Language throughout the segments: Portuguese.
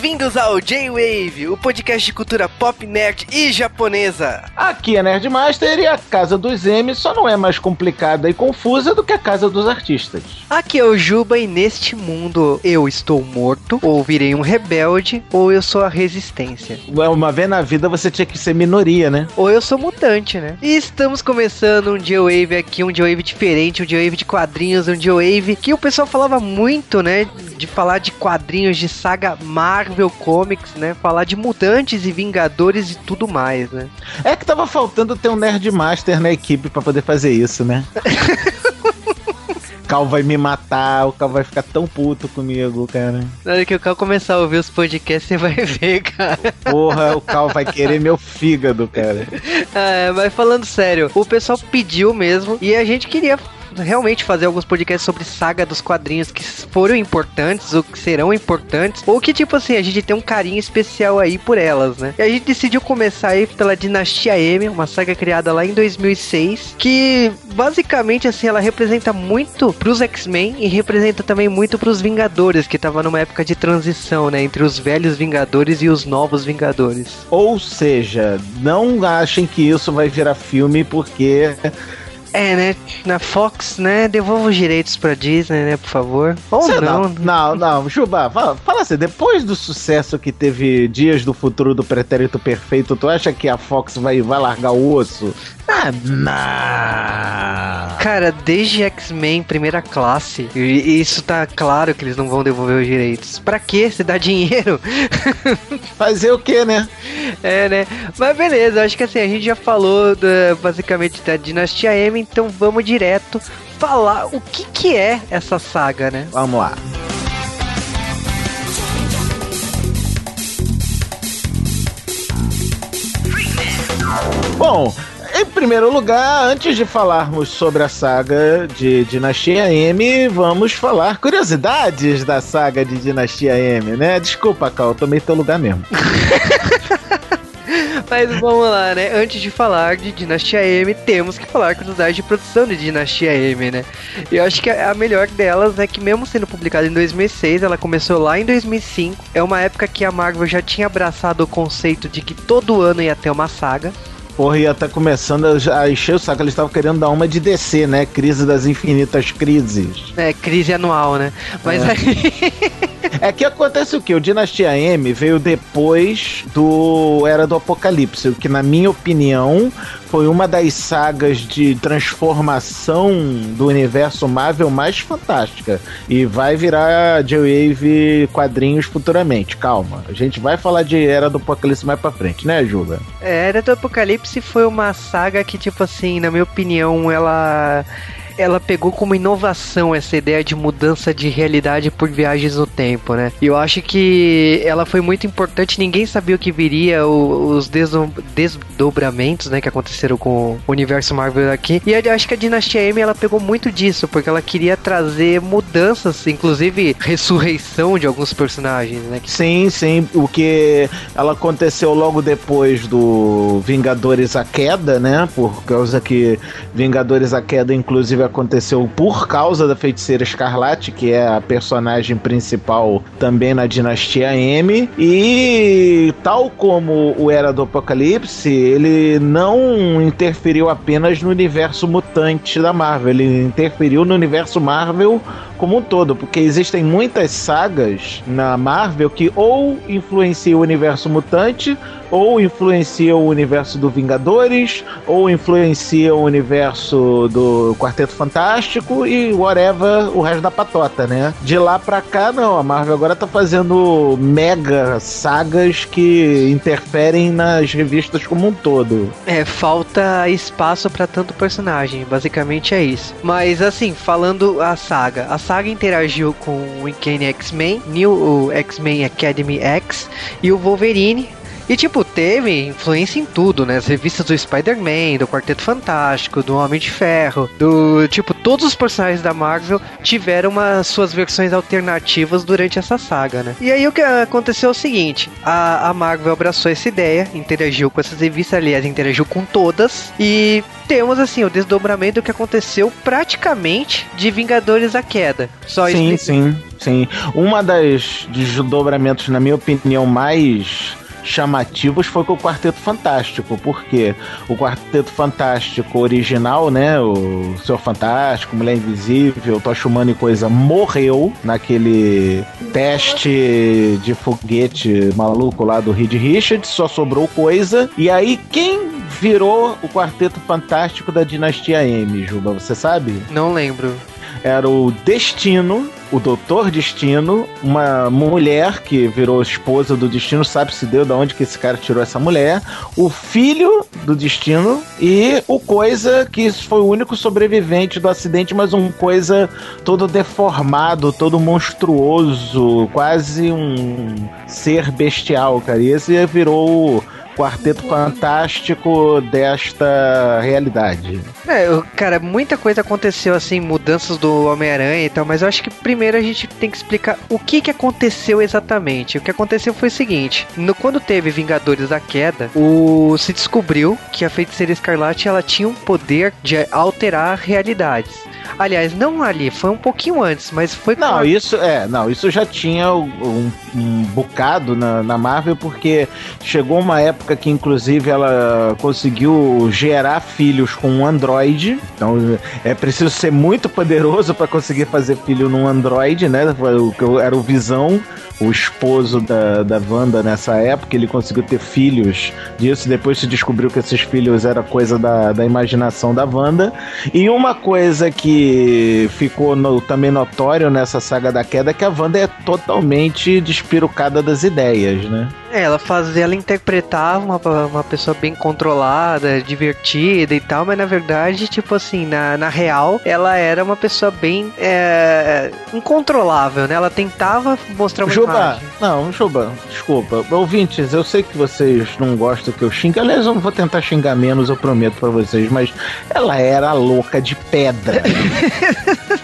Bem-vindos ao J-Wave, o podcast de cultura pop, nerd e japonesa. Aqui é Nerdmaster e a Casa dos M só não é mais complicada e confusa do que a Casa dos Artistas. Aqui é o Juba e neste mundo eu estou morto, ou virei um rebelde, ou eu sou a resistência. Uma vez na vida você tinha que ser minoria, né? Ou eu sou mutante, né? E estamos começando um J-Wave aqui, um J-Wave diferente, um J-Wave de quadrinhos, um J-Wave que o pessoal falava muito, né? De falar de quadrinhos de saga Marvel Comics, né? Falar de mutantes e vingadores e tudo mais, né? É que tava faltando ter um Nerdmaster na equipe para poder fazer isso, né? Cal vai me matar, o Cal vai ficar tão puto comigo, cara. Na hora que o Cal começar a ouvir os podcasts, você vai ver, cara. Porra, o Cal vai querer meu fígado, cara. É, mas falando sério, o pessoal pediu mesmo e a gente queria realmente fazer alguns podcasts sobre saga dos quadrinhos que foram importantes ou que serão importantes, ou que, tipo assim, a gente tem um carinho especial aí por elas, né? E a gente decidiu começar aí pela Dinastia M, uma saga criada lá em 2006, que basicamente, assim, ela representa muito pros X-Men e representa também muito pros Vingadores, que tava numa época de transição, né? Entre os velhos Vingadores e os novos Vingadores. Ou seja, não achem que isso vai virar filme porque é, né? Na Fox, né? Devolva os direitos pra Disney, né? Por favor. Ou Cê não. Não, não, não. Juba, fala, fala assim, depois do sucesso que teve Dias do Futuro do Pretérito Perfeito, tu acha que a Fox vai, vai largar o osso? Ah, não. Cara, desde X-Men primeira classe, e isso tá claro que eles não vão devolver os direitos. Pra quê? Se dá dinheiro? Fazer o quê, né? É, né? Mas beleza, acho que assim, a gente já falou da, basicamente da Dinastia M, então vamos direto falar o que que é essa saga, né? Vamos lá. Bom, em primeiro lugar, antes de falarmos sobre a saga de Dinastia M, vamos falar curiosidades da saga de Dinastia M, né? Desculpa, Cal, tomei teu lugar mesmo. Mas vamos lá, né? Antes de falar de Dinastia M, temos que falar curiosidades de produção de Dinastia M, né? Eu acho que a melhor delas é que, mesmo sendo publicada em 2006, ela começou lá em 2005. É uma época que a Marvel já tinha abraçado o conceito de que todo ano ia ter uma saga. Porra, ia tá começando a, a encher o saco. Eles estavam querendo dar uma de DC, né? Crise das infinitas crises. É, crise anual, né? Mas é. aí. É que acontece o que? O Dinastia M veio depois do Era do Apocalipse, o que, na minha opinião, foi uma das sagas de transformação do universo Marvel mais fantástica. E vai virar J-Wave quadrinhos futuramente. Calma. A gente vai falar de Era do Apocalipse mais pra frente, né, Juga? É, Era do Apocalipse foi uma saga que, tipo assim, na minha opinião, ela ela pegou como inovação essa ideia de mudança de realidade por viagens no tempo, né? E eu acho que ela foi muito importante, ninguém sabia o que viria, os desdobramentos, né, que aconteceram com o universo Marvel aqui. E eu acho que a Dinastia M, ela pegou muito disso, porque ela queria trazer mudanças, inclusive ressurreição de alguns personagens, né? Sim, sim, o que ela aconteceu logo depois do Vingadores a Queda, né? Por causa que Vingadores a Queda, inclusive, aconteceu por causa da feiticeira Escarlate, que é a personagem principal também na Dinastia M. E tal como o Era do Apocalipse, ele não interferiu apenas no universo mutante da Marvel, ele interferiu no universo Marvel como um todo, porque existem muitas sagas na Marvel que ou influenciam o universo mutante ou influencia o universo do Vingadores, ou influencia o universo do Quarteto Fantástico e whatever o resto da patota, né? De lá pra cá, não. A Marvel agora tá fazendo mega sagas que interferem nas revistas como um todo. É, falta espaço para tanto personagem. Basicamente é isso. Mas assim, falando a saga, a saga interagiu com o Uncanny X-Men, New X-Men Academy X e o Wolverine E, tipo, teve influência em tudo, né? As revistas do Spider-Man, do Quarteto Fantástico, do Homem de Ferro, do. Tipo, todos os personagens da Marvel tiveram uma, suas versões alternativas durante essa saga, né? E aí o que aconteceu é o seguinte: a, a Marvel abraçou essa ideia, interagiu com essas revistas, aliás, interagiu com todas, e temos assim o desdobramento do que aconteceu praticamente de Vingadores a Queda. Só sim, sim, sim. Uma das desdobramentos, na minha opinião, mais chamativos foi com o Quarteto Fantástico, porque o Quarteto Fantástico original, né, o Senhor Fantástico, Mulher Invisível, Tocha Humana e coisa, morreu naquele teste de foguete maluco lá do Reed Richards, só sobrou coisa, e aí quem virou o Quarteto Fantástico da Dinastia M, Juba, você sabe? Não lembro. Era o Destino, o Doutor Destino, uma mulher que virou esposa do Destino, sabe-se deu de onde que esse cara tirou essa mulher, o filho do Destino e o Coisa, que foi o único sobrevivente do acidente, mas um Coisa todo deformado, todo monstruoso, quase um ser bestial, cara. E esse virou quarteto fantástico desta realidade. É, cara, muita coisa aconteceu assim, mudanças do Homem-Aranha e tal, mas eu acho que primeiro a gente tem que explicar o que que aconteceu exatamente. O que aconteceu foi o seguinte: no, quando teve Vingadores da Queda, o, se descobriu que a Feiticeira Escarlate ela tinha um poder de alterar realidades. Aliás, não ali, foi um pouquinho antes, mas foi. Não, isso é, não, isso já tinha um, um bocado na, na Marvel, porque chegou uma época que, inclusive, ela conseguiu gerar filhos com um Android. Então é preciso ser muito poderoso para conseguir fazer filho num Android, né? Era o Visão o esposo da, da Wanda nessa época, ele conseguiu ter filhos disso, depois se descobriu que esses filhos era coisa da, da imaginação da Wanda. E uma coisa que ficou no, também notório nessa saga da queda é que a Wanda é totalmente despirucada das ideias, né? É, ela fazia, ela interpretava uma, uma pessoa bem controlada, divertida e tal, mas na verdade, tipo assim, na, na real, ela era uma pessoa bem é, incontrolável, né? Ela tentava mostrar uma Juba, imagem. não, Juba, desculpa. Ouvintes, eu sei que vocês não gostam que eu xingue, aliás, eu vou tentar xingar menos, eu prometo para vocês, mas ela era louca de pedra.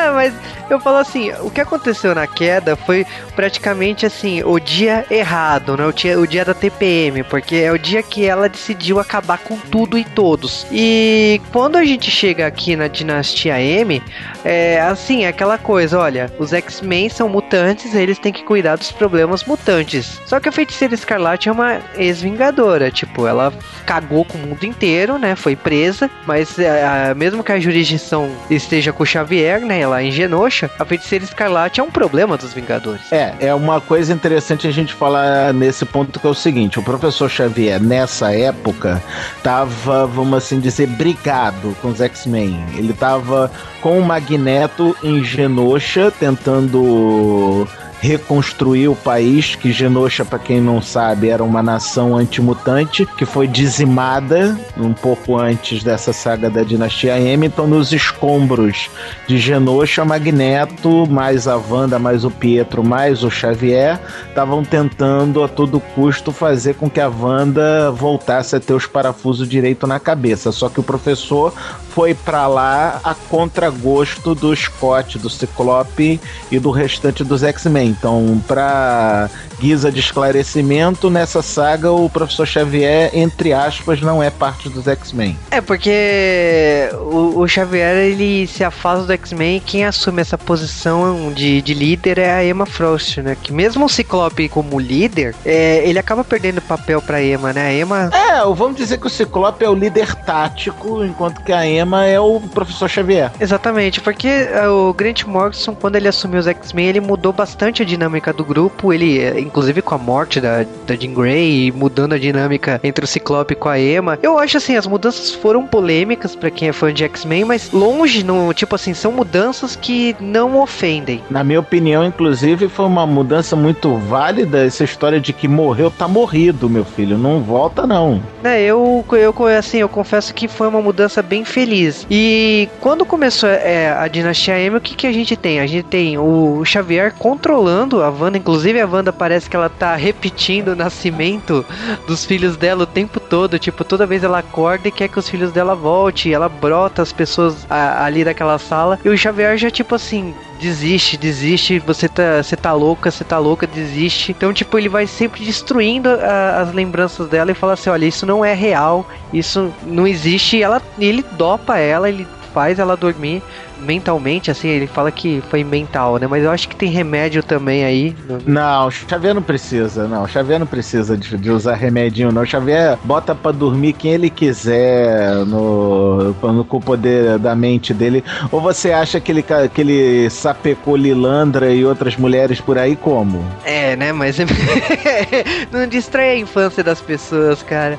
é, mas eu falo assim, o que aconteceu na queda foi praticamente assim, o dia errado, né? O dia, o dia da TPM, porque é o dia que ela decidiu acabar com tudo e todos. E quando a gente chega aqui na Dinastia M, é assim, é aquela coisa, olha, os X-Men são mutantes, eles têm que cuidar dos problemas mutantes. Só que a Feiticeira Escarlate é uma ex-vingadora, tipo, ela cagou com o mundo inteiro, né? Foi presa, mas é, mesmo que a jurisdição esteja com o Xavier, né? É em Genosha, a feiticeira escarlate é um problema dos Vingadores. É, é uma coisa interessante a gente falar nesse ponto que é o seguinte: o professor Xavier, nessa época, tava, vamos assim dizer, brigado com os X-Men. Ele tava com o Magneto em Genosha, tentando reconstruir o país, que Genosha, para quem não sabe, era uma nação antimutante que foi dizimada um pouco antes dessa saga da dinastia M. Então, nos escombros de Genosha, Magneto, mais a Wanda, mais o Pietro, mais o Xavier, estavam tentando a todo custo fazer com que a Wanda voltasse a ter os parafusos direito na cabeça. Só que o professor foi para lá a contragosto do Scott, do Ciclope e do restante dos X-Men. Então, para guisa de esclarecimento, nessa saga o professor Xavier, entre aspas, não é parte dos X-Men. É, porque o, o, Xavier ele se afasta do X-Men e quem assume essa posição de, de líder é a Emma Frost, né? Que mesmo o Ciclope como líder, é, ele acaba perdendo papel pra Emma, né? A Emma. É, vamos dizer que o Ciclope é o líder tático, enquanto que a Emma é o professor Xavier. Exatamente, porque é, o Grant Morrison, quando ele assumiu os X-Men, ele mudou bastante a dinâmica do grupo. Ele, inclusive com a morte da, da Jean Grey e mudando a dinâmica entre o Ciclope com a Emma. Eu acho assim, as mudanças foram polêmicas para quem é fã de X-Men, mas longe, no, tipo assim, são mudanças que não ofendem. Na minha opinião, inclusive, foi uma mudança muito válida essa história de que morreu, tá morrido, meu filho, não volta não. É, eu, eu assim, eu confesso que foi uma mudança bem feliz. E quando começou é, a Dinastia M, o que, que a gente tem? A gente tem o Xavier controlando a Wanda. Inclusive, a Wanda parece que ela tá repetindo o nascimento dos filhos dela o tempo todo. Tipo, toda vez ela acorda e quer que os filhos dela voltem. Ela brota as pessoas a, ali daquela sala. E o Xavier já, tipo assim, desiste, desiste, você tá, você tá louca, você tá louca, desiste. Então, tipo, ele vai sempre destruindo a, as lembranças dela e fala assim: olha, isso não é real, isso não existe. E ela, ele dopa ela, ele faz ela dormir mentalmente, assim, ele fala que foi mental, né? Mas eu acho que tem remédio também aí. Não, Xavier não precisa, não. Xavier não precisa de, de usar remedinho, não. Xavier bota pra dormir quem ele quiser no, no, com o poder da mente dele. Ou você acha que ele, que ele sapecou Lilandra e outras mulheres por aí como? É, né? Mas não distrai a infância das pessoas, cara.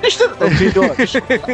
Filho,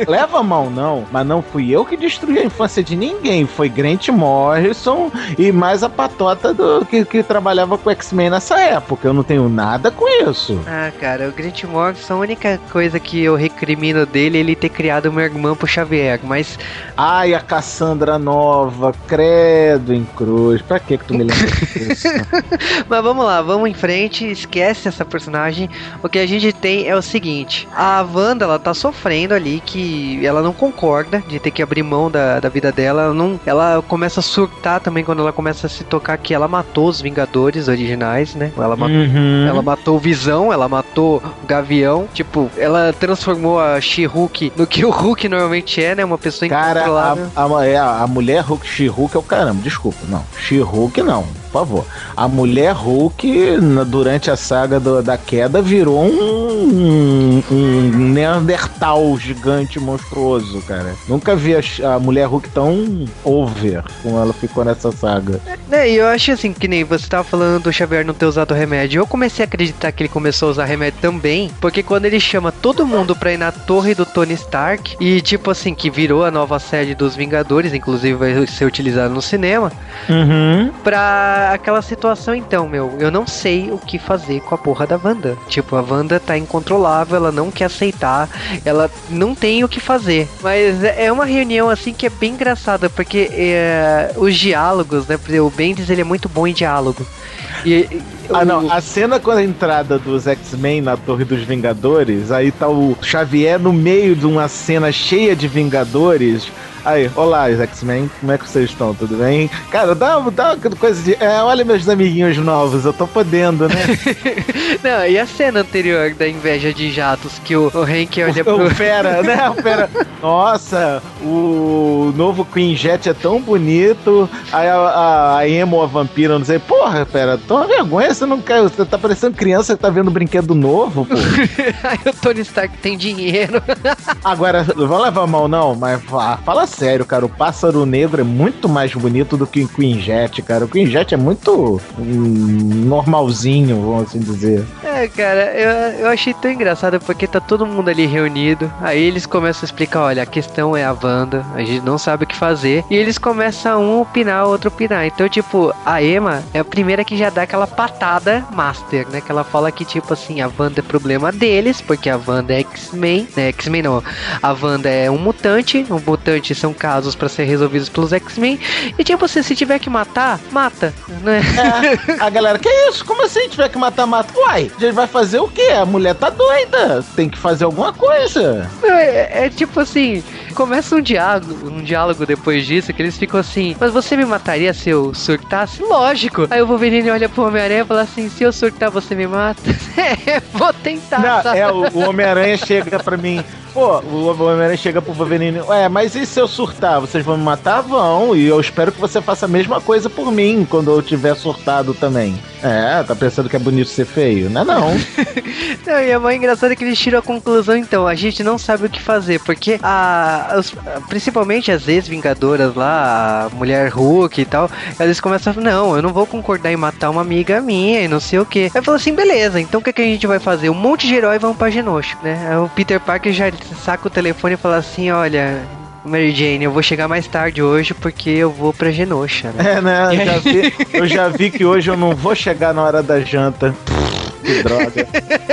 leva a mão, não. Mas não fui eu que destruí a infância de ninguém. Foi Grant Morrison e mais a patota do, que, que trabalhava com X-Men nessa época. Eu não tenho nada com isso. Ah, cara, o Grant Morrison, a única coisa que eu recrimino dele é ele ter criado uma irmã pro Xavier, mas. Ai, a Cassandra Nova, credo em cruz. Pra que que tu me lembra disso? mas vamos lá, vamos em frente, esquece essa personagem. O que a gente tem é o seguinte: a Wanda, ela tá sofrendo ali que ela não concorda de ter que abrir mão da, da vida dela. Ela, não, ela começa começa a surtar também quando ela começa a se tocar que ela matou os Vingadores originais, né? Ela, matou, uhum. ela matou o Visão, ela matou o Gavião. Tipo, ela transformou a She-Hulk no que o Hulk normalmente é, né? Uma pessoa Cara, a, a, é, a mulher Hulk, She-Hulk é o caramba, desculpa, não. She-Hulk não por favor. A mulher Hulk, durante a saga do, da queda, virou um, um, Neandertal gigante monstruoso, cara. Nunca vi a, a, mulher Hulk tão over como ela ficou nessa saga. É, e eu acho assim, que nem você tava falando do Xavier não ter usado remédio. Eu comecei a acreditar que ele começou a usar remédio também, porque quando ele chama todo mundo pra ir na torre do Tony Stark, e tipo assim, que virou a nova sede dos Vingadores, inclusive vai ser utilizado no cinema, uhum. pra aquela situação então, meu, eu não sei o que fazer com a porra da Wanda. Tipo, a Wanda tá incontrolável, ela não quer aceitar, ela não tem o que fazer. Mas é uma reunião assim que é bem engraçada, porque é, os diálogos, né? O Bendis ele é muito bom em diálogo. E, ah, não. A cena com a entrada dos X-Men na Torre dos Vingadores, aí tá o Xavier no meio de uma cena cheia de Vingadores Aí, olá, X-Men, como é que vocês estão? Tudo bem? Cara, dá, dá uma coisa de. É, olha meus amiguinhos novos, eu tô podendo, né? Não, e a cena anterior da inveja de jatos que o, o Hank olha o, pro. O Fera, né? O Fera. Nossa, o novo Queen Jet é tão bonito. Aí a, a, a Emo, a vampira, não sei. Porra, Fera, toma vergonha, você não quer. Você tá parecendo criança que tá vendo brinquedo novo, pô. Aí o Tony Stark tem dinheiro. Agora, não vou levar mal, não, mas fala assim sério, cara. O Pássaro Negro é muito mais bonito do que o Queen Jet, cara. O Queen Jet é muito hum, normalzinho, vamos assim dizer. É, cara, eu, eu achei tão engraçado porque tá todo mundo ali reunido. Aí eles começam a explicar: olha, a questão é a Wanda, a gente não sabe o que fazer. E eles começam um opinar, outro opinar. Então, tipo, a Emma é a primeira que já dá aquela patada master, né? Que ela fala que, tipo assim, a Wanda é problema deles, porque a Wanda é X-Men, né? X-Men não. A Wanda é um mutante, um mutante são casos para ser resolvidos pelos X-Men. E tipo assim, se tiver que matar, mata, né? É, a galera, que isso? Como assim tiver que matar, mata? Uai, a gente vai fazer o quê? A mulher tá doida, tem que fazer alguma coisa. É, é tipo assim, começa um diálogo, um diálogo depois disso, que eles ficam assim, mas você me mataria se eu surtasse? Lógico! Aí o Wolverine olha pro Homem-Aranha e fala assim, se eu surtar, você me mata? é, vou tentar. Não, é, o, o Homem-Aranha chega pra mim, pô, o Homem-Aranha chega pro Wolverine, ué, mas e se eu surtar? Vocês vão me matar? Vão, e eu espero que você faça a mesma coisa por mim quando eu tiver surtado também. É, tá pensando que é bonito ser feio? Não é não. não, e é mais engraçado que eles tiram a conclusão, então, a gente não sabe o que fazer, porque a, os, principalmente as ex-vingadoras lá, a mulher Hulk e tal, eles começam a falar, não, eu não vou concordar em matar uma amiga minha e não sei o que. Aí falou assim, beleza, então o que, que a gente vai fazer? Um monte de herói vão pra Genosha, né? Aí o Peter Parker já saca o telefone e fala assim, olha, Mary Jane, eu vou chegar mais tarde hoje porque eu vou pra Genosha, né? É, né? Eu já, vi, eu já vi que hoje eu não vou chegar na hora da janta. que droga.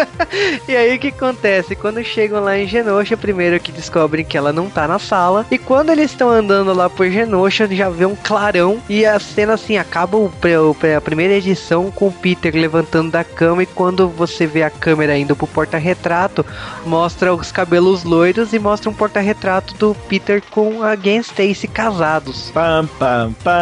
e aí o que acontece? Quando chegam lá em Genosha, primeiro que descobrem que ela não tá na sala. E quando eles estão andando lá por Genosha, já vê um clarão. E a cena assim acaba o, o, a primeira edição com o Peter levantando da cama. E quando você vê a câmera indo pro porta-retrato, mostra os cabelos loiros e mostra um porta-retrato do Peter com a Gwen Stacy casados. Pam, pam, pam.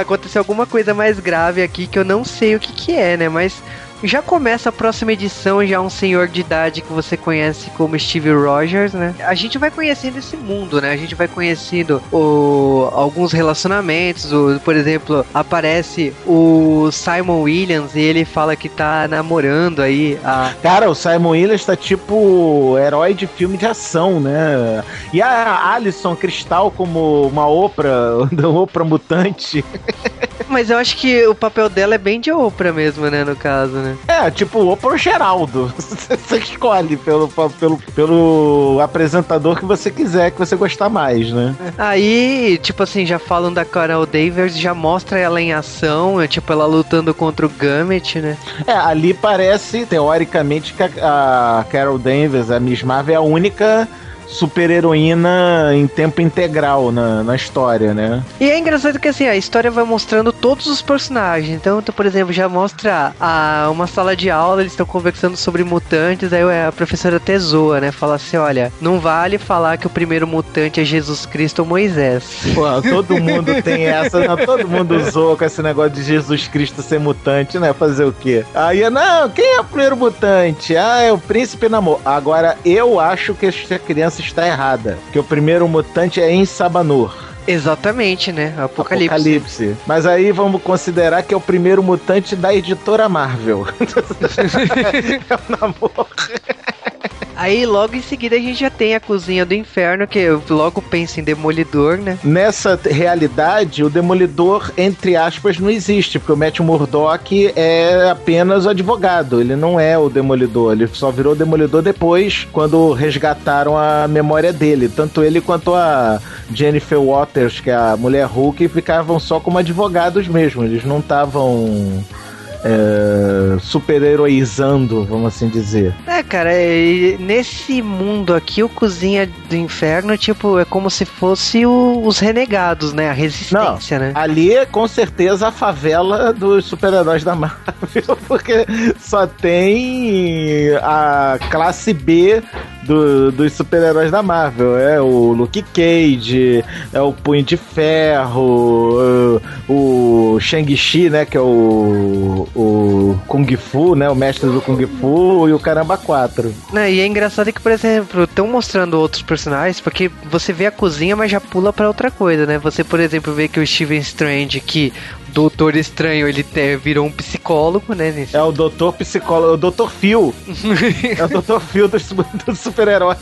Aconteceu alguma coisa mais grave aqui que eu não sei o que que é, né? Mas já começa a próxima edição, já um senhor de idade que você conhece como Steve Rogers, né? A gente vai conhecendo esse mundo, né? A gente vai conhecendo o, alguns relacionamentos. O, por exemplo, aparece o Simon Williams e ele fala que tá namorando aí a. Cara, o Simon Williams tá tipo herói de filme de ação, né? E a Alison Cristal como uma Oprah, uma Oprah mutante. Mas eu acho que o papel dela é bem de Oprah mesmo, né? No caso, né? É, tipo Oprah ou Geraldo. Você escolhe pelo, pelo, pelo apresentador que você quiser, que você gostar mais, né? Aí, tipo assim, já falam da Carol Davis, já mostra ela em ação, é, tipo, ela lutando contra o Gambit, né? É, ali parece, teoricamente, que a, a Carol Danvers, a Miss Marvel, é a única super-heroína em tempo integral na, na história, né? E é engraçado que assim, a história vai mostrando todos os personagens. Então, tu, por exemplo, já mostra a, uma sala de aula, eles estão conversando sobre mutantes, aí a professora Tesoa, né? Fala assim, olha, não vale falar que o primeiro mutante é Jesus Cristo ou Moisés. Pô, todo mundo tem essa, não, todo mundo zoa com esse negócio de Jesus Cristo ser mutante, né? Fazer o quê? Aí, não, quem é o primeiro mutante? Ah, é o príncipe namor. Agora, eu acho que essa criança está errada. Que o primeiro mutante é em Sabanur. Exatamente, né? Apocalipse. Apocalipse. Mas aí vamos considerar que é o primeiro mutante da editora Marvel. é o namoro. Aí logo em seguida a gente já tem a cozinha do inferno, que eu logo penso em Demolidor, né? Nessa realidade, o Demolidor, entre aspas, não existe, porque o Matt Murdock é apenas o advogado, ele não é o Demolidor, ele só virou Demolidor depois, quando resgataram a memória dele. Tanto ele quanto a Jennifer Waters, que é a mulher Hulk, ficavam só como advogados mesmo, eles não estavam é, super-heroizando, vamos assim dizer. É, cara, nesse mundo aqui, o Cozinha do Inferno, tipo, é como se fosse o, os renegados, né? A resistência, Não, né? Ali é com certeza a favela dos super-heróis da Marvel, porque só tem a classe B do, dos super-heróis da Marvel. É o Luke Cage, é o Punho de Ferro, o, o Shang-Chi, né? Que é o, o Kung Fu, né? O mestre do Kung Fu e o Caramba 4. É, e é engraçado que, por exemplo, estão mostrando outros personagens, porque você vê a cozinha, mas já pula para outra coisa, né? Você, por exemplo, vê que o Steven Strange, que Doutor Estranho, ele te, virou um psicólogo, né? Nesse... É o doutor psicólogo, o doutor Phil. é o doutor Phil dos, dos super-heróis.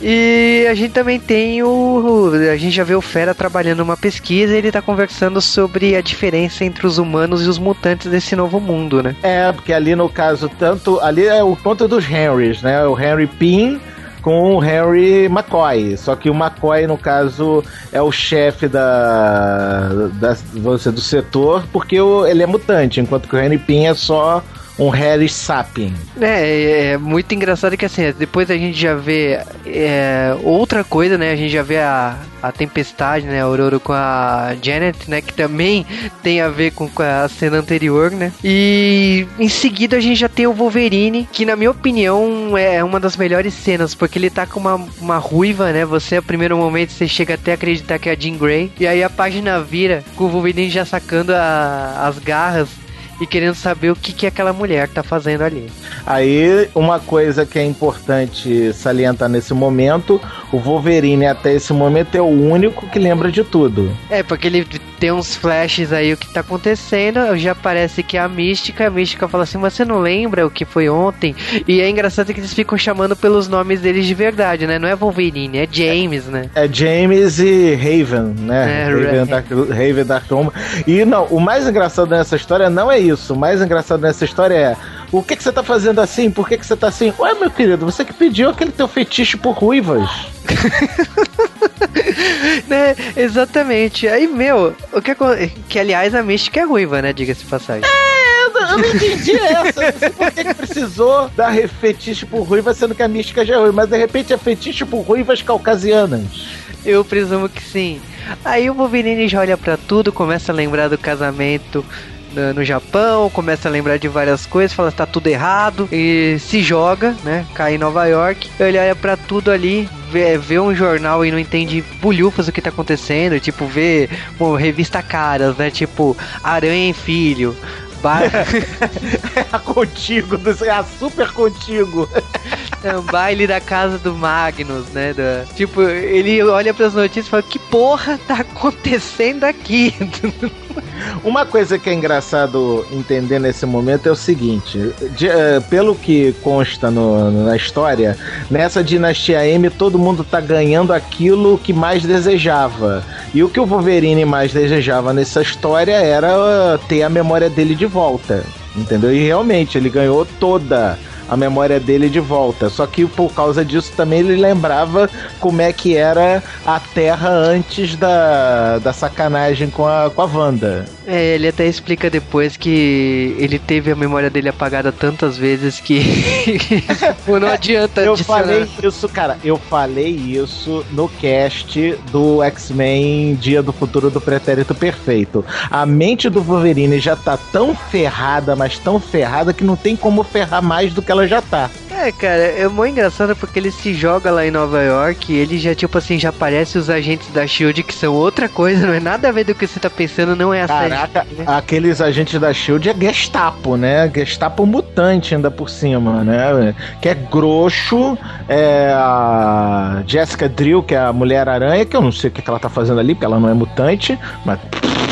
E a gente também tem o. A gente já vê o Fera trabalhando uma pesquisa e ele tá conversando sobre a diferença entre os humanos e os mutantes desse novo mundo, né? É, porque ali no caso, tanto. Ali é o ponto dos Henrys, né? O Henry Pym com o Henry McCoy. Só que o McCoy, no caso, é o chefe da, da do setor, porque ele é mutante, enquanto que o Henry Pym é só um Harry Sapien. É, é muito engraçado que assim, depois a gente já vê é, outra coisa, né? A gente já vê a, a tempestade, né? A Aurora com a Janet, né? Que também tem a ver com, com a cena anterior, né? E em seguida a gente já tem o Wolverine, que na minha opinião é uma das melhores cenas, porque ele tá com uma, uma ruiva, né? Você, a primeiro momento, você chega até a acreditar que é a Jean Grey. E aí a página vira com o Wolverine já sacando a, as garras e querendo saber o que, que aquela mulher tá fazendo ali. Aí, uma coisa que é importante salientar nesse momento: o Wolverine, até esse momento, é o único que lembra de tudo. É, porque ele tem uns flashes aí o que tá acontecendo, já parece que é a Mística, a Mística fala assim, você não lembra o que foi ontem? E é engraçado que eles ficam chamando pelos nomes deles de verdade, né? Não é Wolverine, é James, é, né? É James e Raven, né? É, Raven, Dark, Raven Dark E não, o mais engraçado nessa história não é isso. O mais engraçado nessa história é o que, que você tá fazendo assim? Por que, que você tá assim? Ué, meu querido, você que pediu aquele teu fetiche por ruivas. né, exatamente. Aí, meu, o que, que aliás a mística é ruiva, né? Diga-se passagem. É, eu não entendi essa. Não sei por que, que precisou dar fetiche por ruivas, sendo que a mística já é ruim, mas de repente é fetiche por ruivas caucasianas. Eu presumo que sim. Aí o Wolverine já olha pra tudo, começa a lembrar do casamento no, no Japão, começa a lembrar de várias coisas, fala que tá tudo errado e se joga, né? Cai em Nova York. Ele olha pra tudo ali, vê, vê um jornal e não entende bulhufas o que tá acontecendo, tipo, vê uma revista caras, né? Tipo, Aranha em Filho. Ba É a contigo, é a super contigo. É um baile da casa do Magnus, né? tipo, ele olha pras notícias e fala: Que porra tá acontecendo aqui? Uma coisa que é engraçado entender nesse momento é o seguinte: de- eh, pelo que consta no- na história, nessa dinastia M todo mundo tá ganhando aquilo que mais desejava. E o que o Wolverine mais desejava nessa história era eh, ter a memória dele de volta. Entendeu? E realmente ele ganhou toda a memória dele de volta. Só que por causa disso também ele lembrava como é que era a Terra antes da, da sacanagem com a, com a Wanda. É, ele até explica depois que ele teve a memória dele apagada tantas vezes que tipo, não adianta Eu falei isso, cara. Eu falei isso no cast do X-Men Dia do Futuro do Pretérito Perfeito. A mente do Wolverine já tá tão ferrada, mas tão ferrada que não tem como ferrar mais do que ela já tá. É, cara, é muito engraçado porque ele se joga lá em Nova York e ele já, tipo assim, já aparece os agentes da SHIELD que são outra coisa, não é nada a ver do que você tá pensando, não é essa Caraca, gente, né? aqueles agentes da Shield é Gestapo, né? Gestapo mutante ainda por cima, né? Que é grosso, é a Jessica Drill, que é a Mulher-Aranha, que eu não sei o que que ela tá fazendo ali, porque ela não é mutante, mas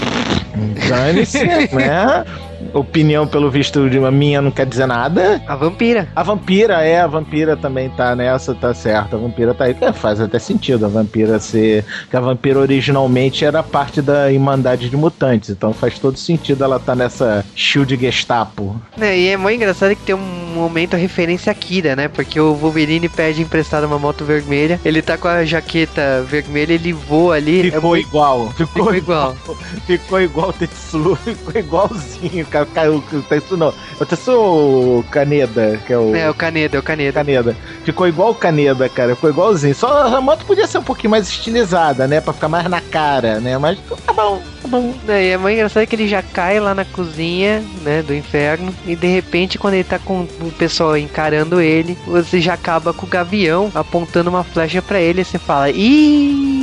dane-se, né? Opinião, pelo visto, de uma minha não quer dizer nada. A vampira. A vampira é, a vampira também tá nessa, tá certo. A vampira tá aí. É, faz até sentido a vampira ser. Que a vampira originalmente era parte da Irmandade de Mutantes. Então faz todo sentido ela tá nessa Shield Gestapo. É, e é muito engraçado que tem um momento a referência Kira, né? Porque o Wolverine pede emprestado uma moto vermelha, ele tá com a jaqueta vermelha, ele voa ali. Ficou é, igual. Ficou, ficou igual. Ficou igual o Tetsu. Ficou igualzinho. Cara, caiu. O Tetsu não. O Tetsu Caneda, que é o. É, o Caneda, é o Caneda. Caneda. Ficou igual o Caneda, cara. Ficou igualzinho. Só a moto podia ser um pouquinho mais estilizada, né? Pra ficar mais na cara, né? Mas tá bom, tá bom. É, e é muito engraçado que ele já cai lá na cozinha, né, do inferno, e de repente, quando ele tá com o pessoal encarando ele, você já acaba com o gavião apontando uma flecha pra ele, e você fala, ih!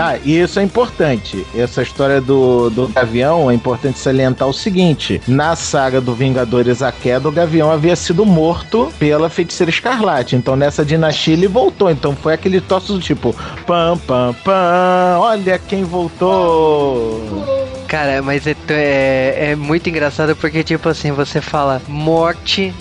Ah, e isso é importante. Essa história do, do Gavião é importante salientar o seguinte: na saga do Vingadores A Queda, o Gavião havia sido morto pela feiticeira escarlate. Então nessa dinastia ele voltou. Então foi aquele tosse do tipo: pam, pam, pam, olha quem voltou. Cara, mas é, é, é muito engraçado porque, tipo assim, você fala morte.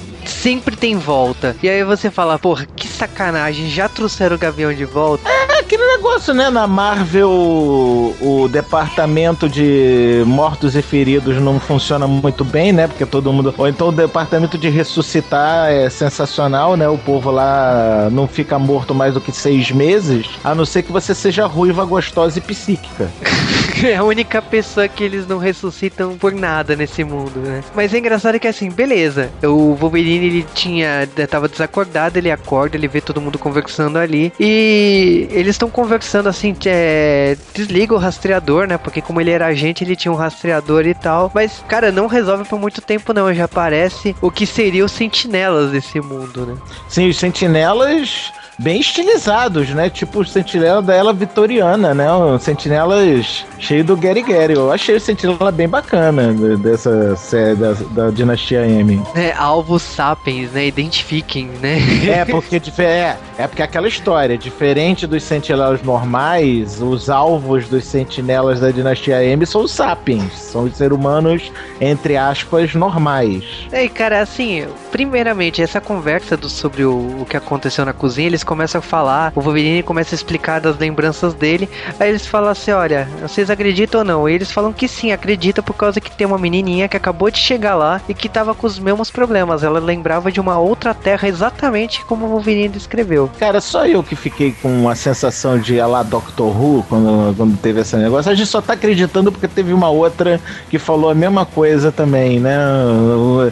Sempre tem volta. E aí você fala, porra, que sacanagem, já trouxeram o Gavião de volta? Aquele negócio, né? Na Marvel, o departamento de mortos e feridos não funciona muito bem, né? Porque todo mundo. Ou então o departamento de ressuscitar é sensacional, né? O povo lá não fica morto mais do que seis meses, a não ser que você seja ruiva, gostosa e psíquica. É a única pessoa que eles não ressuscitam por nada nesse mundo, né? Mas é engraçado que assim, beleza. O Wolverine ele tinha. tava desacordado, ele acorda, ele vê todo mundo conversando ali. E eles estão conversando assim, é, desliga o rastreador, né? Porque como ele era agente, ele tinha um rastreador e tal. Mas, cara, não resolve por muito tempo, não. Já aparece o que seria os sentinelas desse mundo, né? Sim, os sentinelas bem estilizados, né? Tipo o sentinela da ela vitoriana, né? Os sentinelas cheio do Gary Gary. Eu achei o sentinela bem bacana dessa série da, da Dinastia M. É, alvos sapiens, né? Identifiquem, né? É, porque é, é porque aquela história, diferente dos sentinelas normais, os alvos dos sentinelas da Dinastia M são os sapiens, são os seres humanos, entre aspas, normais. É, cara, assim, primeiramente, essa conversa do, sobre o, o que aconteceu na cozinha, eles começam a falar, o Wolverine começa a explicar das lembranças dele. Aí eles falam assim: olha, vocês acreditam ou não? E eles falam que sim, acredita por causa que tem uma menininha que acabou de chegar lá e que tava com os mesmos problemas. Ela lembrava de uma outra terra exatamente como o Wolverine descreveu. Cara, só eu que fiquei com a sensação de a lá Doctor Who quando, quando teve esse negócio. A gente só tá acreditando porque teve uma outra que falou a mesma coisa também, né?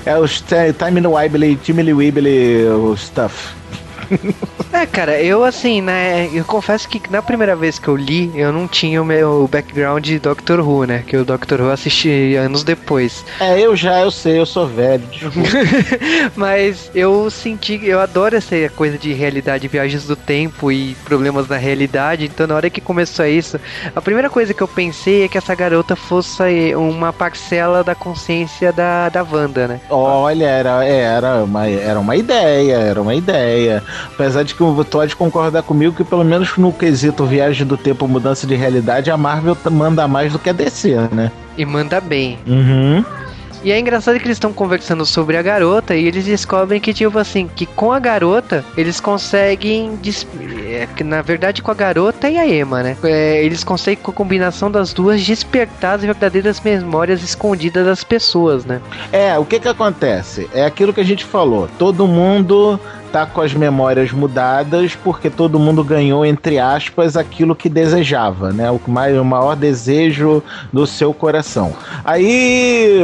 É os Time Wibbly, Timely Wibbly stuff. É, cara, eu assim, né? Eu confesso que na primeira vez que eu li, eu não tinha o meu background de Doctor Who, né? Que o Doctor Who assisti anos depois. É, eu já, eu sei, eu sou velho. Mas eu senti, eu adoro essa coisa de realidade, viagens do tempo e problemas na realidade. Então, na hora que começou isso, a primeira coisa que eu pensei é que essa garota fosse uma parcela da consciência da, da Wanda, né? Olha, era, era, uma, era uma ideia, era uma ideia. Apesar de que o Todd concordar comigo que pelo menos no quesito viagem do tempo, mudança de realidade, a Marvel manda mais do que a DC, né? E manda bem. Uhum. E é engraçado que eles estão conversando sobre a garota e eles descobrem que, tipo assim, que com a garota eles conseguem. É, na verdade, com a garota e a Emma, né? É, eles conseguem, com a combinação das duas, despertar as verdadeiras memórias escondidas das pessoas, né? É, o que que acontece? É aquilo que a gente falou. Todo mundo tá com as memórias mudadas porque todo mundo ganhou, entre aspas, aquilo que desejava, né? O, mais, o maior desejo do seu coração. Aí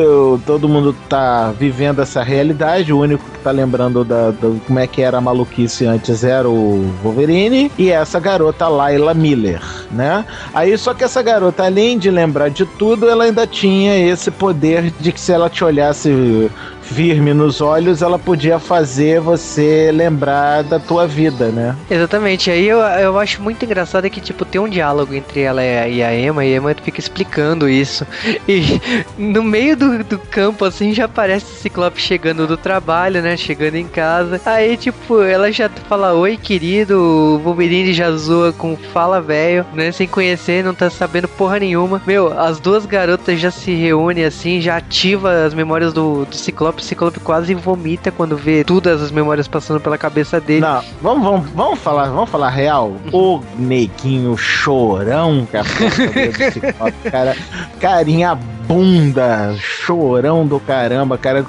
todo mundo tá vivendo essa realidade, o único que tá lembrando da, da como é que era a maluquice antes era o Wolverine e essa garota Layla Miller, né? Aí só que essa garota, além de lembrar de tudo, ela ainda tinha esse poder de que se ela te olhasse firme nos olhos, ela podia fazer você lembrar da tua vida, né? Exatamente. Aí eu, eu acho muito engraçado que, tipo, tem um diálogo entre ela e a Emma, e a Emma fica explicando isso. E no meio do, do campo, assim, já aparece o Ciclope chegando do trabalho, né? Chegando em casa. Aí, tipo, ela já fala, oi, querido. O Wolverine já zoa com fala velho, né? Sem conhecer, não tá sabendo porra nenhuma. Meu, as duas garotas já se reúnem, assim, já ativa as memórias do, do Ciclope Ciclope quase vomita quando vê todas as memórias passando pela cabeça dele. Não, vamos, vamos, vamos falar, vamos falar real. O neguinho chorão que a do Ciclope, cara, carinha bunda, chorão do caramba, cara.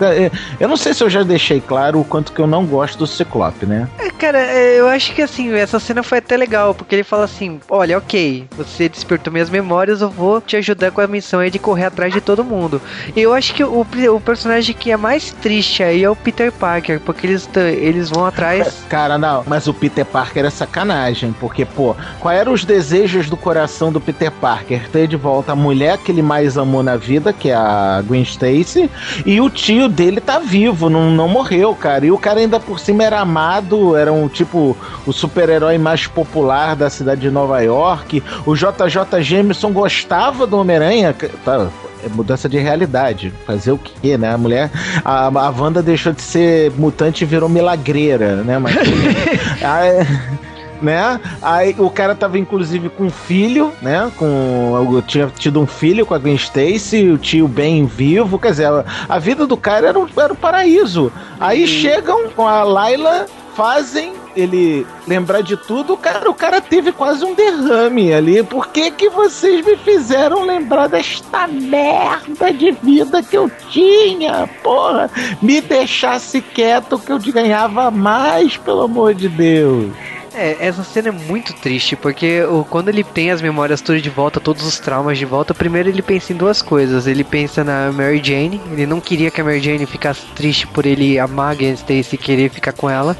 Eu não sei se eu já deixei claro o quanto que eu não gosto do Ciclope, né? É, cara, é, eu acho que assim, essa cena foi até legal, porque ele fala assim: olha, ok, você despertou minhas memórias, eu vou te ajudar com a missão aí de correr atrás de todo mundo. E eu acho que o, o personagem que é mais triste aí é o Peter Parker, porque eles, eles vão atrás. Cara, não, mas o Peter Parker é sacanagem, porque, pô, qual eram os desejos do coração do Peter Parker? Ter de volta a mulher que ele mais amou na vida, que é a Gwen Stacy, e o tio dele tá vivo, não, não morreu, cara. E o cara ainda por cima era amado, era um tipo o super-herói mais popular da cidade de Nova York. O JJ Jameson gostava do Homem-Aranha. Tá, é mudança de realidade. Fazer o quê, né? A mulher. A, a Wanda deixou de ser mutante e virou milagreira, né? Mas. né? Aí o cara tava inclusive com um filho, né? Com tinha tido um filho com a Gwen Stacy, o tio bem vivo, quer dizer, a, vida do cara era um, era um paraíso. Aí chegam com a Layla fazem ele lembrar de tudo, cara, o cara teve quase um derrame ali. Por que que vocês me fizeram lembrar desta merda de vida que eu tinha? Porra, me deixasse quieto que eu ganhava mais, pelo amor de Deus. É, essa cena é muito triste, porque o, quando ele tem as memórias todas de volta, todos os traumas de volta, primeiro ele pensa em duas coisas. Ele pensa na Mary Jane, ele não queria que a Mary Jane ficasse triste por ele amar a Gwen Stacy e querer ficar com ela.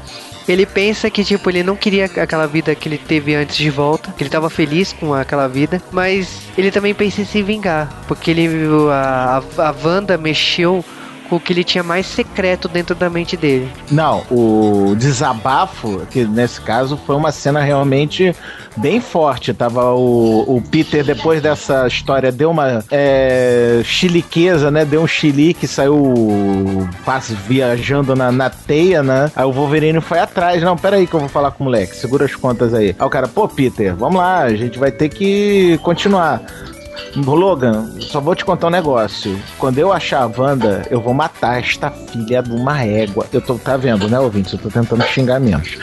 Ele pensa que, tipo, ele não queria aquela vida que ele teve antes de volta, que ele tava feliz com aquela vida, mas ele também pensa em se vingar, porque ele a, a, a Wanda mexeu o que ele tinha mais secreto dentro da mente dele. Não, o desabafo, que nesse caso foi uma cena realmente bem forte. Tava o, o Peter, depois dessa história, deu uma é, chiliqueza, né? Deu um chilique, saiu passe, viajando na, na teia, né? Aí o Wolverine foi atrás. Não, pera aí que eu vou falar com o moleque. Segura as contas aí. Aí o cara, pô, Peter, vamos lá, a gente vai ter que continuar. Logan, só vou te contar um negócio. Quando eu achar a Wanda, eu vou matar esta filha de uma égua. Eu tô, tá vendo, né, ouvinte? Eu tô tentando xingar menos.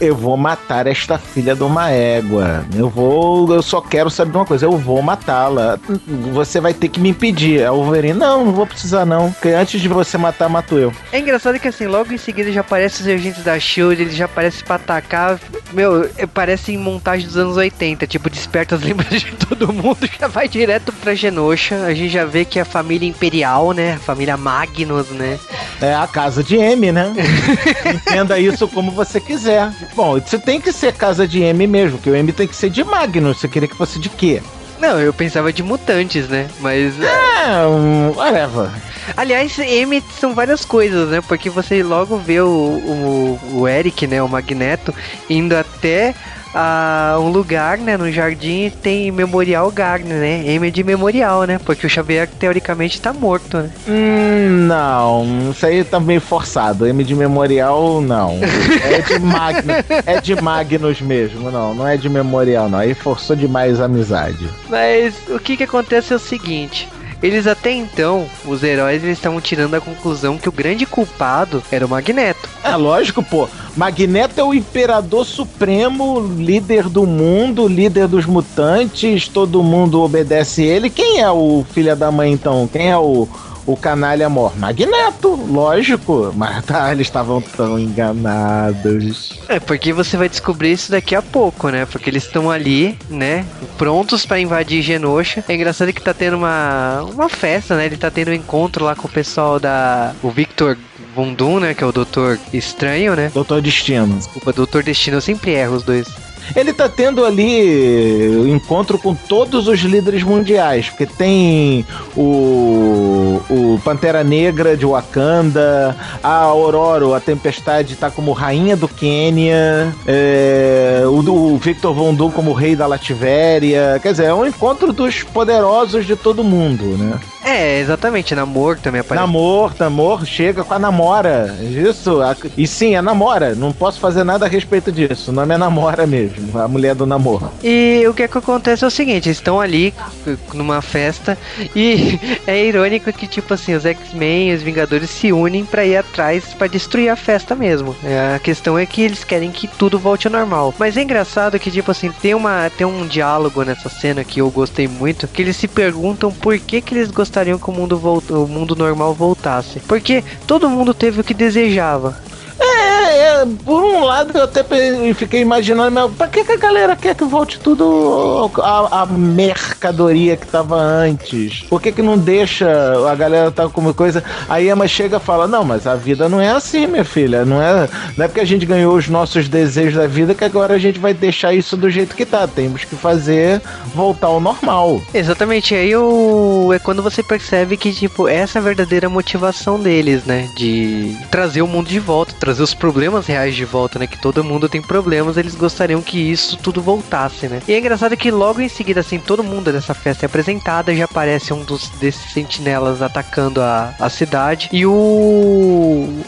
Eu vou matar esta filha de uma égua. Eu vou. Eu só quero saber uma coisa. Eu vou matá-la. Você vai ter que me impedir. A Wolverine, não, não vou precisar, não. Porque antes de você matar, mato eu. É engraçado que assim, logo em seguida já aparecem os agentes da Shield, eles já aparecem pra atacar. Meu, é, parece em montagem dos anos 80, tipo, desperta as lembranças de todo mundo, já vai direto pra Genosha. A gente já vê que é a família imperial, né? A família Magnus, né? É a casa de M, né? Entenda isso como você quiser. Bom, você tem que ser casa de M mesmo, que o M tem que ser de Magnus. Você queria que fosse de quê? Não, eu pensava de mutantes, né? Mas. É, um, whatever. Aliás, M são várias coisas, né? Porque você logo vê o, o, o Eric, né? O Magneto, indo até a um lugar, né, no jardim tem Memorial Garden, né? M de memorial, né? Porque o Xavier teoricamente tá morto, né? Hum, não, isso aí tá meio forçado. M de memorial, não. É de Magnus, é de Magnus mesmo, não. Não é de memorial, não. Aí forçou demais a amizade. Mas o que que acontece é o seguinte. Eles até então, os heróis, eles estavam tirando a conclusão que o grande culpado era o Magneto. É lógico, pô. Magneto é o imperador supremo, líder do mundo, líder dos mutantes, todo mundo obedece ele. Quem é o filho da mãe então? Quem é o o canalha mor. Magneto, lógico. Mas tá, eles estavam tão enganados. É, porque você vai descobrir isso daqui a pouco, né? Porque eles estão ali, né? Prontos para invadir Genosha. É engraçado que tá tendo uma, uma festa, né? Ele tá tendo um encontro lá com o pessoal da. O Victor Vundum, né? Que é o Doutor Estranho, né? Doutor Destino. Desculpa, Doutor Destino, eu sempre erro os dois. Ele tá tendo ali encontro com todos os líderes mundiais, porque tem o, o Pantera Negra de Wakanda, a Aurora, a Tempestade tá como rainha do Quênia, é, o, o Victor Von Doom como rei da Lativéria, quer dizer, é um encontro dos poderosos de todo mundo, né? É, exatamente, Namor também aparece. Namor, Namor, chega com a namora, isso, a, e sim, é namora, não posso fazer nada a respeito disso, o nome é namora mesmo a mulher do namoro. E o que, é que acontece é o seguinte, eles estão ali numa festa e é irônico que, tipo assim, os X-Men e os Vingadores se unem para ir atrás para destruir a festa mesmo. É, a questão é que eles querem que tudo volte ao normal. Mas é engraçado que, tipo assim, tem, uma, tem um diálogo nessa cena que eu gostei muito, que eles se perguntam por que, que eles gostariam que o mundo, volt, o mundo normal voltasse. Porque todo mundo teve o que desejava. É, é, por um lado eu até fiquei imaginando, mas pra que, que a galera quer que volte tudo a, a mercadoria que tava antes? Por que, que não deixa a galera tá com uma coisa? Aí a Emma chega e fala: Não, mas a vida não é assim, minha filha. Não é, não é porque a gente ganhou os nossos desejos da vida que agora a gente vai deixar isso do jeito que tá. Temos que fazer voltar ao normal. Exatamente. Aí o, é quando você percebe que, tipo, essa é a verdadeira motivação deles, né? De trazer o mundo de volta trazer os problemas reais de volta, né? Que todo mundo tem problemas, eles gostariam que isso tudo voltasse, né? E é engraçado que logo em seguida, assim, todo mundo dessa festa é apresentada, já aparece um dos desses sentinelas atacando a, a cidade e o,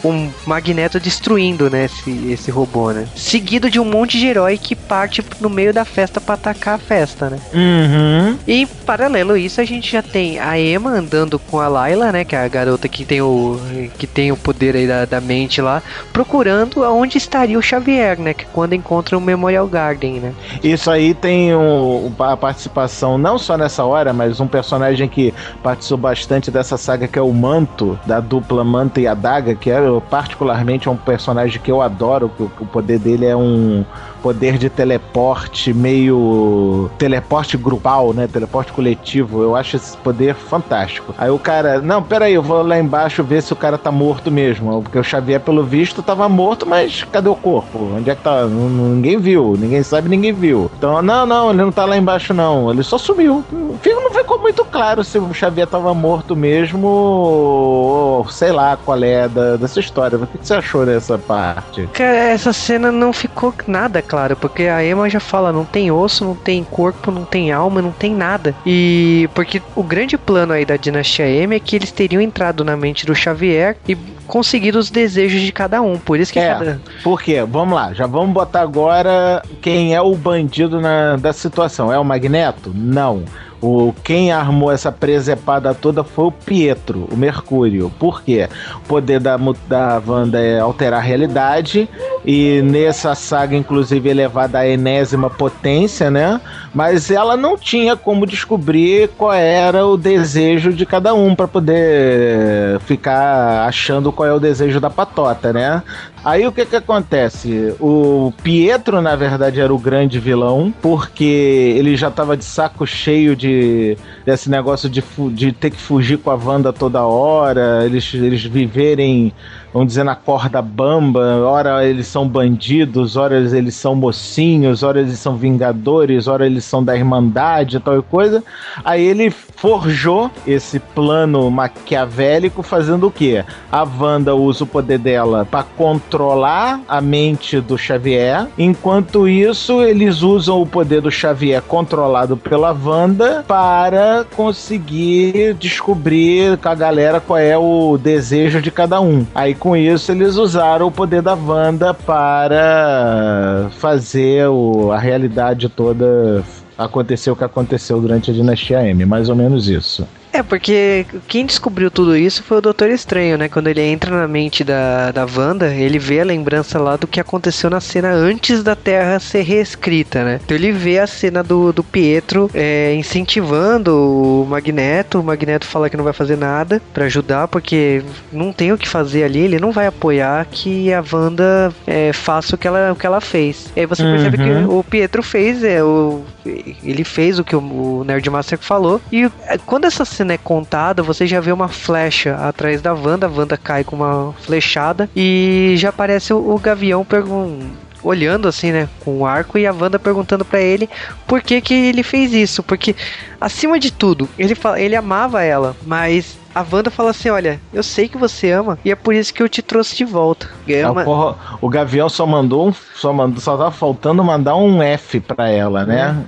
o Magneto destruindo, né? Esse, esse robô, né? Seguido de um monte de herói que parte no meio da festa para atacar a festa, né? Uhum. E em paralelo a isso, a gente já tem a Emma andando com a Layla, né? Que é a garota que tem o, que tem o poder aí da, da mente lá, procurando aonde estaria o Xavier, né? Que quando encontra o Memorial Garden, né? Isso aí tem um, a participação, não só nessa hora, mas um personagem que participou bastante dessa saga, que é o Manto, da dupla Manta e Adaga, que é particularmente um personagem que eu adoro, que o poder dele é um poder de teleporte meio teleporte grupal, né? Teleporte coletivo. Eu acho esse poder fantástico. Aí o cara, não, peraí, eu vou lá embaixo ver se o cara tá morto mesmo. Porque o Xavier, pelo visto, tava morto, mas cadê o corpo? Onde é que tá? Ninguém viu, ninguém sabe, ninguém viu. Então, não, não, ele não tá lá embaixo, não. Ele só sumiu. O filme não ficou muito claro se o Xavier tava morto mesmo ou sei lá qual é da, dessa história. O que você achou dessa parte? Cara, essa cena não ficou nada claro, porque a Emma já fala, não tem osso, não tem corpo, não tem alma, não tem nada. E porque o grande plano aí da dinastia M é que eles teriam entrado na mente do Xavier e conseguido os desejos de cada um. Por isso que é, cada... Por quê? Vamos lá, já vamos botar agora quem é o bandido na, da situação. É o Magneto? Não. O, quem armou essa presepada toda foi o Pietro, o Mercúrio. Por quê? O poder da, da Wanda é alterar a realidade e nessa saga, inclusive, elevada à enésima potência, né? Mas ela não tinha como descobrir qual era o desejo de cada um para poder ficar achando qual é o desejo da patota, né? Aí o que que acontece? O Pietro, na verdade, era o grande vilão, porque ele já tava de saco cheio de desse negócio de, de ter que fugir com a Wanda toda hora, eles, eles viverem vamos dizer, na corda bamba. Ora eles são bandidos, ora eles são mocinhos, ora eles são vingadores, ora eles são da Irmandade, tal coisa. Aí ele forjou esse plano maquiavélico fazendo o quê? A Wanda usa o poder dela para controlar a mente do Xavier, enquanto isso eles usam o poder do Xavier controlado pela Wanda para conseguir descobrir com a galera qual é o desejo de cada um. Aí com isso eles usaram o poder da Wanda para fazer o, a realidade toda acontecer o que aconteceu durante a Dinastia M, mais ou menos isso. É, porque quem descobriu tudo isso foi o Doutor Estranho, né? Quando ele entra na mente da, da Wanda, ele vê a lembrança lá do que aconteceu na cena antes da Terra ser reescrita, né? Então ele vê a cena do, do Pietro é, incentivando o Magneto. O Magneto fala que não vai fazer nada para ajudar, porque não tem o que fazer ali. Ele não vai apoiar que a Wanda é, faça o que ela, o que ela fez. E aí você uhum. percebe que uhum. o Pietro fez, é, o, ele fez o que o, o Nerdmaster falou. E é, quando essa cena é contada, você já vê uma flecha atrás da Wanda, a Wanda cai com uma flechada e já aparece o, o Gavião perguntando olhando assim, né, com o arco e a Wanda perguntando para ele por que que ele fez isso, porque acima de tudo, ele fala, ele amava ela, mas a Wanda fala assim: Olha, eu sei que você ama e é por isso que eu te trouxe de volta. É uma... porra, o Gavião só mandou só mandou, só tava faltando mandar um F pra ela, né?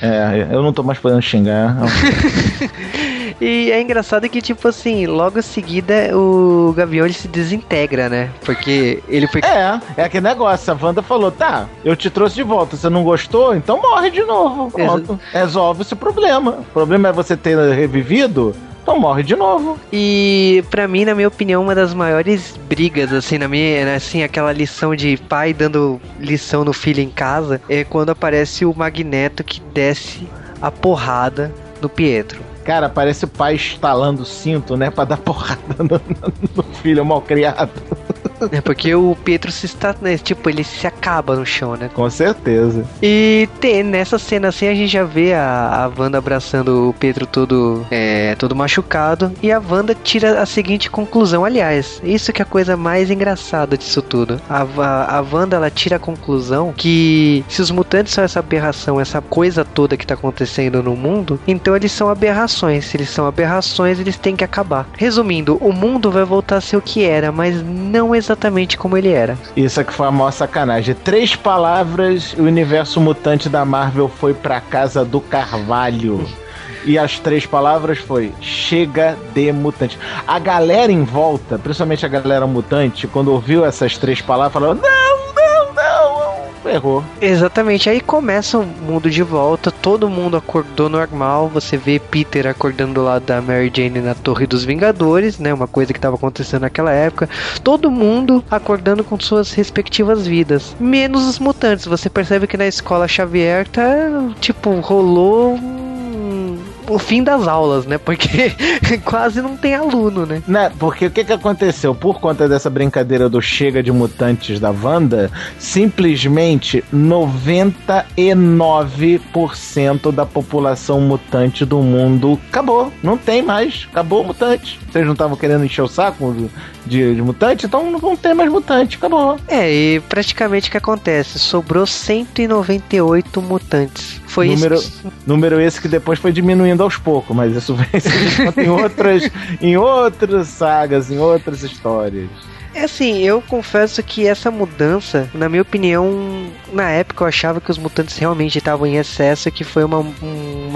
É, é eu não tô mais podendo xingar. E é engraçado que, tipo assim, logo em seguida o Gavião ele se desintegra, né? Porque ele foi. É, é aquele negócio. A Wanda falou: tá, eu te trouxe de volta. Você não gostou? Então morre de novo. Pronto. Resolve esse problema. O problema é você ter revivido. Então morre de novo. E para mim, na minha opinião, uma das maiores brigas, assim, na minha, né, assim, aquela lição de pai dando lição no filho em casa, é quando aparece o Magneto que desce a porrada no Pietro. Cara, parece o pai estalando o cinto, né? Pra dar porrada no, no filho mal criado. É porque o Pietro se está, né, tipo, ele se acaba no chão, né? Com certeza. E tem, nessa cena assim a gente já vê a, a Wanda abraçando o Pietro todo, é, todo machucado e a Wanda tira a seguinte conclusão, aliás, isso que é a coisa mais engraçada disso tudo. A, a, a Wanda ela tira a conclusão que se os mutantes são essa aberração, essa coisa toda que tá acontecendo no mundo, então eles são aberrações. Se eles são aberrações, eles têm que acabar. Resumindo, o mundo vai voltar a ser o que era, mas não exatamente exatamente como ele era. Isso aqui foi a maior sacanagem. Três palavras, o universo mutante da Marvel foi pra casa do Carvalho. E as três palavras foi chega de mutante. A galera em volta, principalmente a galera mutante, quando ouviu essas três palavras, falou: não, errou. Exatamente. Aí começa o mundo de volta, todo mundo acordou normal. Você vê Peter acordando do lado da Mary Jane na Torre dos Vingadores, né? Uma coisa que estava acontecendo naquela época. Todo mundo acordando com suas respectivas vidas, menos os mutantes. Você percebe que na escola Xavier tá tipo rolou o fim das aulas, né? Porque quase não tem aluno, né? Né, porque o que, que aconteceu? Por conta dessa brincadeira do Chega de Mutantes da Wanda, simplesmente 99% da população mutante do mundo acabou. Não tem mais. Acabou o mutante. Vocês não estavam querendo encher o saco de, de mutante? Então não vão ter mais mutante. Acabou. É, e praticamente o que acontece? Sobrou 198 mutantes. Foi número, isso. Número esse que depois foi diminuindo aos poucos, mas isso ser em outras, em outras sagas, em outras histórias. É assim, eu confesso que essa mudança, na minha opinião, na época eu achava que os mutantes realmente estavam em excesso, que foi uma,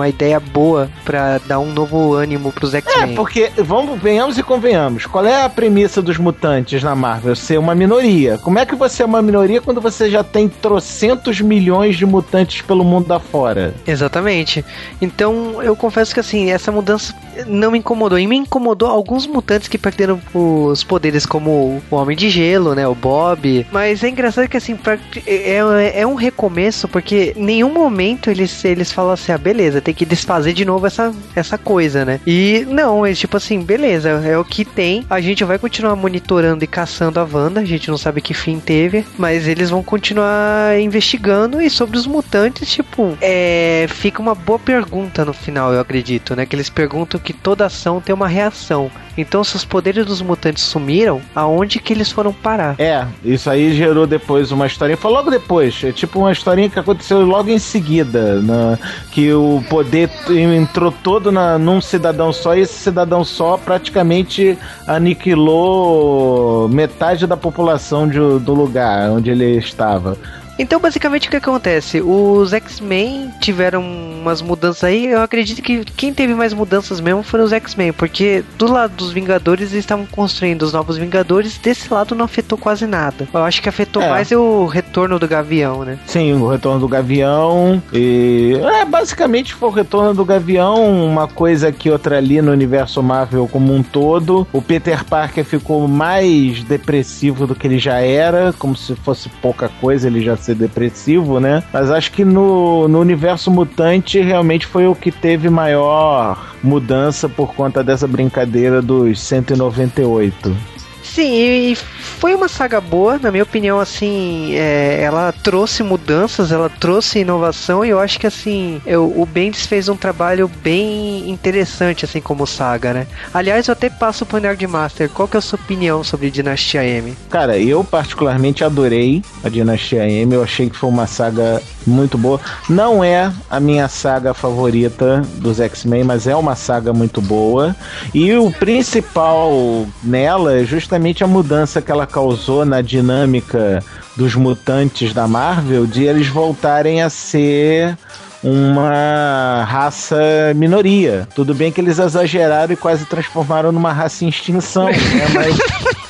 uma ideia boa para dar um novo ânimo pros X-Men. É, porque, vamos, venhamos e convenhamos, qual é a premissa dos mutantes na Marvel? Ser uma minoria. Como é que você é uma minoria quando você já tem trocentos milhões de mutantes pelo mundo afora? Exatamente. Então, eu confesso que assim, essa mudança não me incomodou. E me incomodou alguns mutantes que perderam os poderes, como o Homem de Gelo, né? O Bob. Mas é engraçado que assim, é, é, é um recomeço, porque nenhum momento eles, eles falam assim, ah, beleza, tem que desfazer de novo essa, essa coisa, né? E não, eles tipo assim, beleza, é o que tem. A gente vai continuar monitorando e caçando a Wanda. A gente não sabe que fim teve, mas eles vão continuar investigando. E sobre os mutantes, tipo, é, fica uma boa pergunta no final, eu acredito, né? Que eles perguntam que toda ação tem uma reação. Então, se os poderes dos mutantes sumiram, aonde que eles foram parar? É, isso aí gerou depois uma historinha. Foi logo depois. É tipo uma historinha que aconteceu logo em seguida. Na, que o poder entrou todo na, num cidadão só e esse cidadão só praticamente aniquilou metade da população de, do lugar onde ele estava. Então, basicamente, o que acontece? Os X-Men tiveram umas mudanças aí. Eu acredito que quem teve mais mudanças mesmo foram os X-Men, porque do lado dos Vingadores eles estavam construindo os novos Vingadores. Desse lado não afetou quase nada. Eu acho que afetou é. mais o retorno do Gavião, né? Sim, o retorno do Gavião. E. É, basicamente foi o retorno do Gavião, uma coisa aqui, outra ali no universo Marvel como um todo. O Peter Parker ficou mais depressivo do que ele já era, como se fosse pouca coisa, ele já se ser depressivo, né? Mas acho que no, no universo mutante realmente foi o que teve maior mudança por conta dessa brincadeira dos 198. Sim, e foi uma saga boa, na minha opinião, assim, é, ela trouxe mudanças, ela trouxe inovação e eu acho que assim, eu, o Bendis fez um trabalho bem interessante, assim, como saga, né? Aliás, eu até passo pro Nerdmaster, qual que é a sua opinião sobre Dinastia M? Cara, eu particularmente adorei a Dinastia M, eu achei que foi uma saga muito boa. Não é a minha saga favorita dos X-Men, mas é uma saga muito boa. E o principal nela é justamente a mudança que ela causou na dinâmica dos mutantes da Marvel de eles voltarem a ser uma raça minoria. Tudo bem que eles exageraram e quase transformaram numa raça em extinção, né? Mas.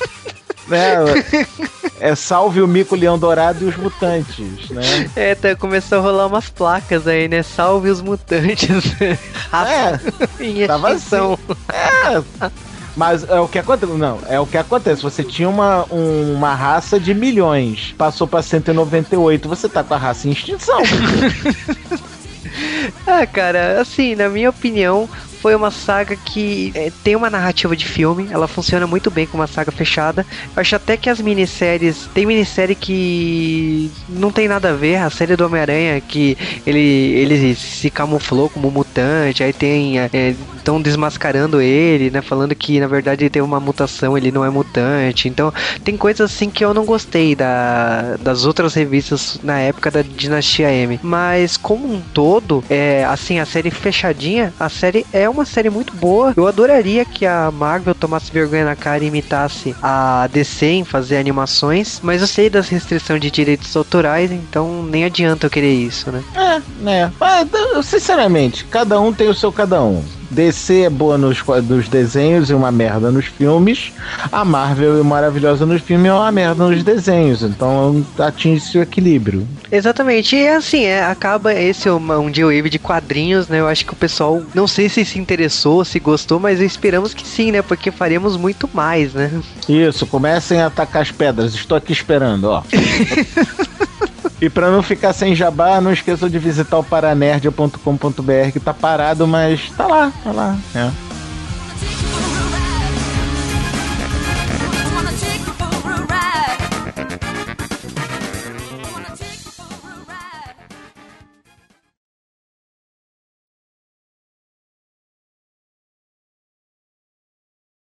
né, é salve o mico leão dourado e os mutantes, né? É, tá, começou a rolar umas placas aí, né? Salve os mutantes. é, em tava assim. É. Mas é o que acontece. Não, é o que acontece. Você tinha uma, um, uma raça de milhões, passou pra 198, você tá com a raça em extinção. ah, cara, assim, na minha opinião, foi uma saga que é, tem uma narrativa de filme, ela funciona muito bem com uma saga fechada. Eu acho até que as minisséries. Tem minissérie que não tem nada a ver, a série do Homem-Aranha, que ele, ele se camuflou como mutante, aí tem. Estão é, desmascarando ele, né? Falando que na verdade ele teve uma mutação, ele não é mutante. Então tem coisas assim que eu não gostei da, das outras revistas na época da Dinastia M. Mas como um todo, é, assim, a série fechadinha, a série é uma série muito boa. Eu adoraria que a Marvel tomasse vergonha na cara e imitasse a DC em fazer animações, mas eu sei das restrições de direitos autorais, então nem adianta eu querer isso, né? É, né? Mas, sinceramente, cada um tem o seu cada um. DC é boa nos, nos desenhos e uma merda nos filmes. A Marvel é maravilhosa nos filmes e é uma merda nos desenhos. Então atinge esse equilíbrio. Exatamente. E assim, é, acaba esse um, um J-Wave de quadrinhos, né? Eu acho que o pessoal, não sei se se interessou, se gostou, mas esperamos que sim, né? Porque faremos muito mais, né? Isso, comecem a atacar as pedras. Estou aqui esperando, ó. E para não ficar sem jabá, não esqueça de visitar o paranerdia.com.br que tá parado, mas tá lá, tá lá. É.